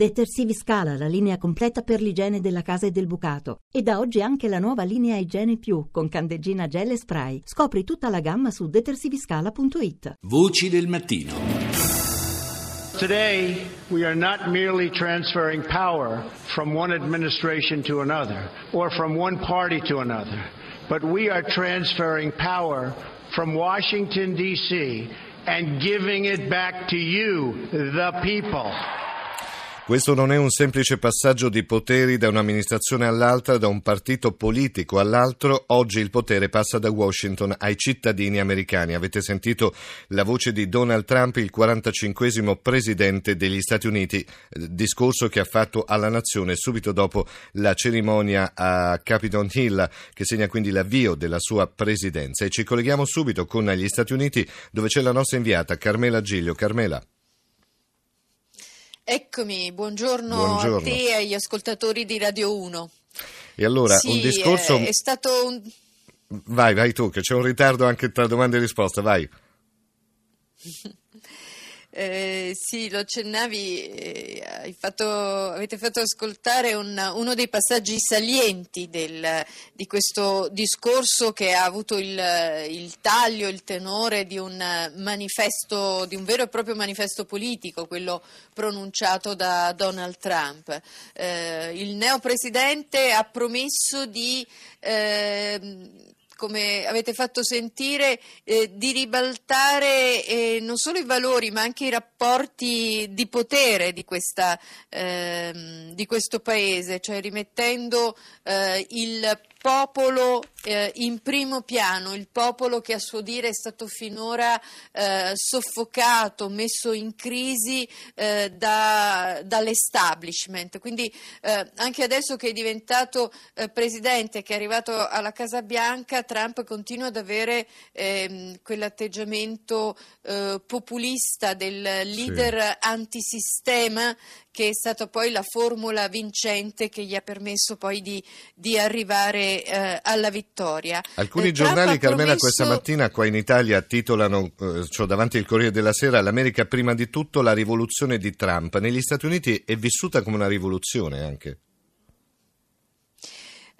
Detersivi Scala, la linea completa per l'igiene della casa e del bucato. E da oggi anche la nuova linea Igiene Più con candeggina gel e spray. Scopri tutta la gamma su detersiviscala.it. Voci del mattino. Today, we are not merely transferring power from one administration to another or from one party to another, but we are transferring power from Washington, D.C. and giving it back to you, the people. Questo non è un semplice passaggio di poteri da un'amministrazione all'altra, da un partito politico all'altro. Oggi il potere passa da Washington ai cittadini americani. Avete sentito la voce di Donald Trump, il 45 presidente degli Stati Uniti, discorso che ha fatto alla nazione subito dopo la cerimonia a Capitol Hill, che segna quindi l'avvio della sua presidenza. E ci colleghiamo subito con gli Stati Uniti, dove c'è la nostra inviata Carmela Giglio. Carmela. Eccomi, buongiorno, buongiorno, a te e agli ascoltatori di Radio 1. E allora, sì, un discorso... È, è stato un... Vai, vai tu, che c'è un ritardo anche tra domande e risposte, vai. Eh, sì, lo accennavi, eh, fatto, avete fatto ascoltare un, uno dei passaggi salienti del, di questo discorso che ha avuto il, il, taglio, il tenore di un manifesto, di un vero e proprio manifesto politico, quello pronunciato da Donald Trump. Eh, il neopresidente ha promesso di eh, come avete fatto sentire, eh, di ribaltare eh, non solo i valori ma anche i rapporti di potere di, questa, eh, di questo paese, cioè rimettendo eh, il popolo eh, in primo piano, il popolo che a suo dire è stato finora eh, soffocato, messo in crisi eh, da, dall'establishment. Quindi eh, anche adesso che è diventato eh, presidente, che è arrivato alla Casa Bianca, Trump continua ad avere ehm, quell'atteggiamento eh, populista del leader sì. antisistema che è stata poi la formula vincente che gli ha permesso poi di, di arrivare eh, alla vittoria. Alcuni eh, giornali, Carmela, promesso... questa mattina qua in Italia titolano, eh, cioè davanti al Corriere della Sera, l'America prima di tutto la rivoluzione di Trump. Negli Stati Uniti è vissuta come una rivoluzione anche.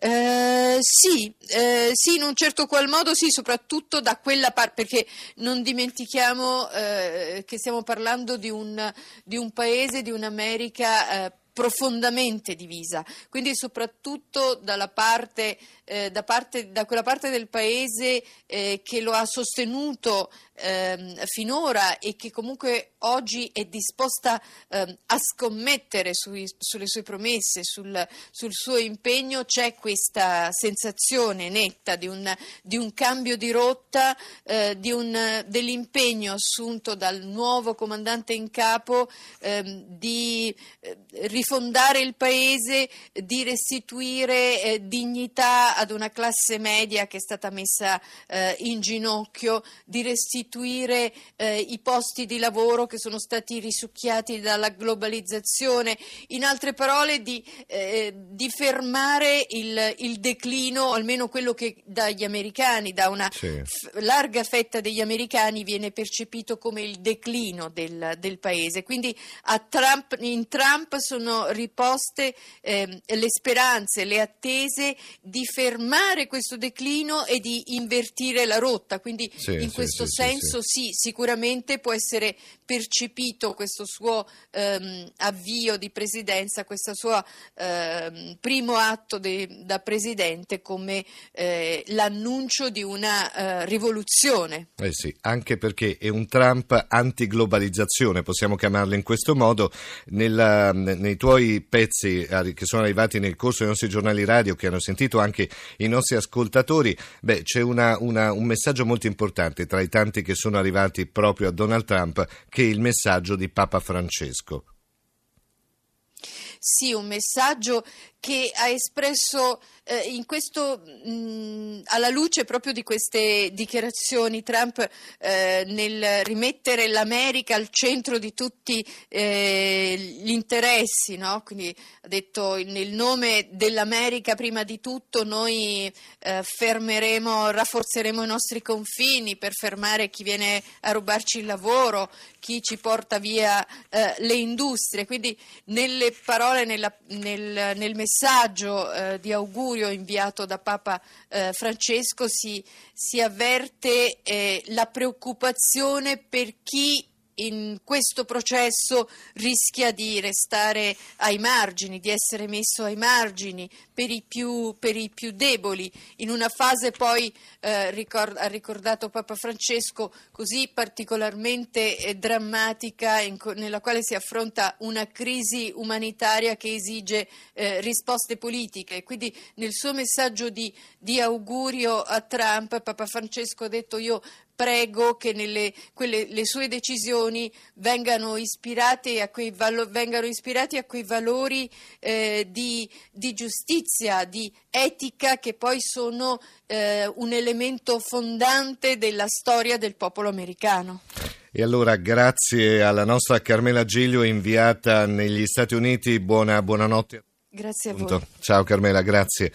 Eh, sì, eh, sì, in un certo qual modo sì, soprattutto da quella parte, perché non dimentichiamo eh, che stiamo parlando di un, di un paese, di un'America eh, profondamente divisa, quindi soprattutto dalla parte, eh, da, parte, da, quella parte del paese eh, che lo ha sostenuto eh, finora e che comunque oggi è disposta ehm, a scommettere sui, sulle sue promesse, sul, sul, suo impegno, c'è questa sensazione netta di un, di un cambio di rotta, eh, di un, dell'impegno assunto dal nuovo comandante in capo ehm, di eh, rifondare il paese, di restituire eh, dignità ad una classe media che è stata messa eh, in ginocchio, di restituire eh, i posti di lavoro che sono stati risucchiati dalla globalizzazione, in altre parole di, eh, di fermare il, il, declino, almeno quello che dagli americani, da una sì. f- larga fetta degli americani viene percepito come il declino del, del paese. Quindi Trump, in Trump sono riposte eh, le speranze, le attese di fermare questo declino e di invertire la rotta. Quindi sì, in sì, questo sì, senso sì, sicuramente può essere percepito questo suo ehm, avvio di presidenza, questo suo ehm, primo atto de, da presidente come eh, l'annuncio di una eh, rivoluzione. Eh sì, anche perché è un Trump antiglobalizzazione, possiamo chiamarlo in questo modo. Nella, nei tuoi pezzi che sono arrivati nel corso dei nostri giornali radio, che hanno sentito anche i nostri ascoltatori, beh, c'è una, una, un messaggio molto importante tra i tanti che sono arrivati proprio a Donald Trump, che è il messaggio di Papa Francesco. Sì, un messaggio che ha espresso eh, in questo, mh, alla luce proprio di queste dichiarazioni, Trump eh, nel rimettere l'America al centro di tutti eh, gli interessi, no? quindi ha detto nel nome dell'America prima di tutto noi eh, fermeremo, rafforzeremo i nostri confini per fermare chi viene a rubarci il lavoro, chi ci porta via eh, le industrie, quindi nelle parole, nella, nel, nel messaggio eh, di augurio inviato da Papa eh, Francesco si, si avverte eh, la preoccupazione per chi in questo processo rischia di restare ai margini, di essere messo ai margini per i più, per i più deboli. In una fase poi, eh, ricord- ha ricordato Papa Francesco, così particolarmente eh, drammatica, co- nella quale si affronta una crisi umanitaria che esige eh, risposte politiche. Quindi nel suo messaggio di, di augurio a Trump, Papa Francesco ha detto io prego che nelle, quelle, le sue decisioni vengano ispirate a quei, valo, a quei valori eh, di, di, giustizia, di etica che poi sono eh, un elemento fondante della storia del popolo americano. E allora grazie alla nostra Carmela Giglio inviata negli Stati Uniti, buona, buonanotte. Grazie a voi. Ciao Carmela, grazie.